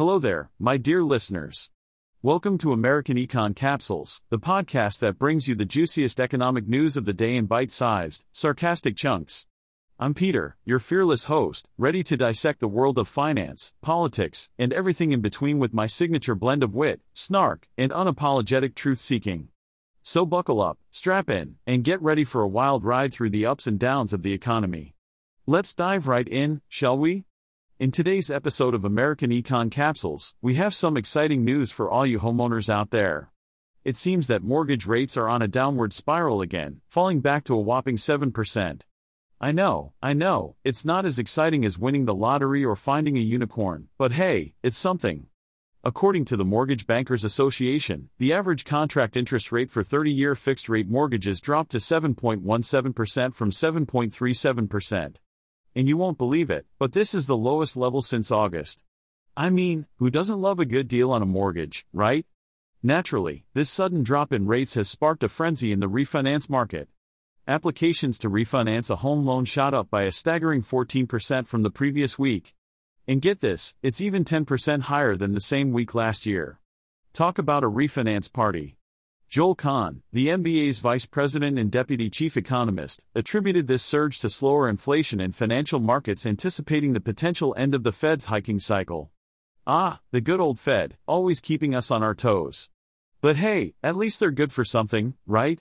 Hello there, my dear listeners. Welcome to American Econ Capsules, the podcast that brings you the juiciest economic news of the day in bite sized, sarcastic chunks. I'm Peter, your fearless host, ready to dissect the world of finance, politics, and everything in between with my signature blend of wit, snark, and unapologetic truth seeking. So buckle up, strap in, and get ready for a wild ride through the ups and downs of the economy. Let's dive right in, shall we? In today's episode of American Econ Capsules, we have some exciting news for all you homeowners out there. It seems that mortgage rates are on a downward spiral again, falling back to a whopping 7%. I know, I know, it's not as exciting as winning the lottery or finding a unicorn, but hey, it's something. According to the Mortgage Bankers Association, the average contract interest rate for 30 year fixed rate mortgages dropped to 7.17% from 7.37%. And you won't believe it, but this is the lowest level since August. I mean, who doesn't love a good deal on a mortgage, right? Naturally, this sudden drop in rates has sparked a frenzy in the refinance market. Applications to refinance a home loan shot up by a staggering 14% from the previous week. And get this, it's even 10% higher than the same week last year. Talk about a refinance party. Joel Kan, the MBA's vice president and deputy chief economist, attributed this surge to slower inflation in financial markets anticipating the potential end of the Fed's hiking cycle. Ah, the good old Fed, always keeping us on our toes. But hey, at least they're good for something, right?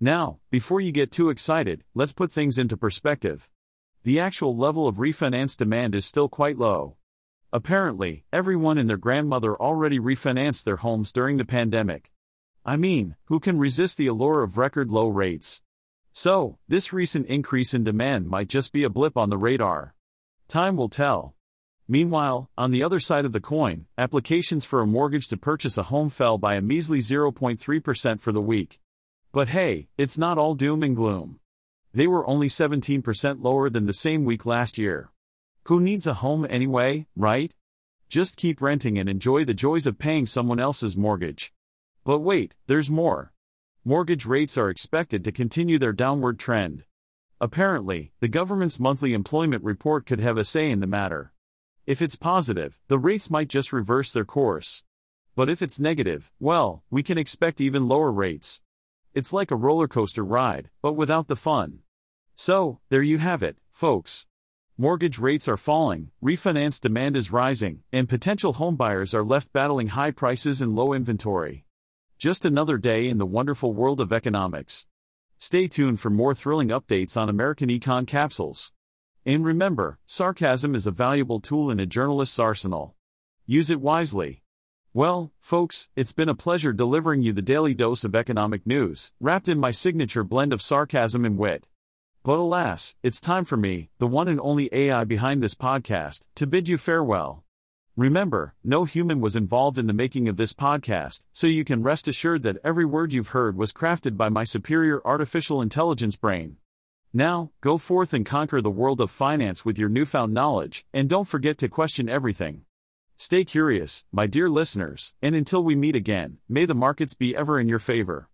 Now, before you get too excited, let's put things into perspective. The actual level of refinance demand is still quite low. Apparently, everyone and their grandmother already refinanced their homes during the pandemic. I mean, who can resist the allure of record low rates? So, this recent increase in demand might just be a blip on the radar. Time will tell. Meanwhile, on the other side of the coin, applications for a mortgage to purchase a home fell by a measly 0.3% for the week. But hey, it's not all doom and gloom. They were only 17% lower than the same week last year. Who needs a home anyway, right? Just keep renting and enjoy the joys of paying someone else's mortgage. But wait, there's more. Mortgage rates are expected to continue their downward trend. Apparently, the government's monthly employment report could have a say in the matter. If it's positive, the rates might just reverse their course. But if it's negative, well, we can expect even lower rates. It's like a roller coaster ride, but without the fun. So, there you have it, folks. Mortgage rates are falling, refinance demand is rising, and potential homebuyers are left battling high prices and low inventory. Just another day in the wonderful world of economics. Stay tuned for more thrilling updates on American Econ Capsules. And remember, sarcasm is a valuable tool in a journalist's arsenal. Use it wisely. Well, folks, it's been a pleasure delivering you the daily dose of economic news, wrapped in my signature blend of sarcasm and wit. But alas, it's time for me, the one and only AI behind this podcast, to bid you farewell. Remember, no human was involved in the making of this podcast, so you can rest assured that every word you've heard was crafted by my superior artificial intelligence brain. Now, go forth and conquer the world of finance with your newfound knowledge, and don't forget to question everything. Stay curious, my dear listeners, and until we meet again, may the markets be ever in your favor.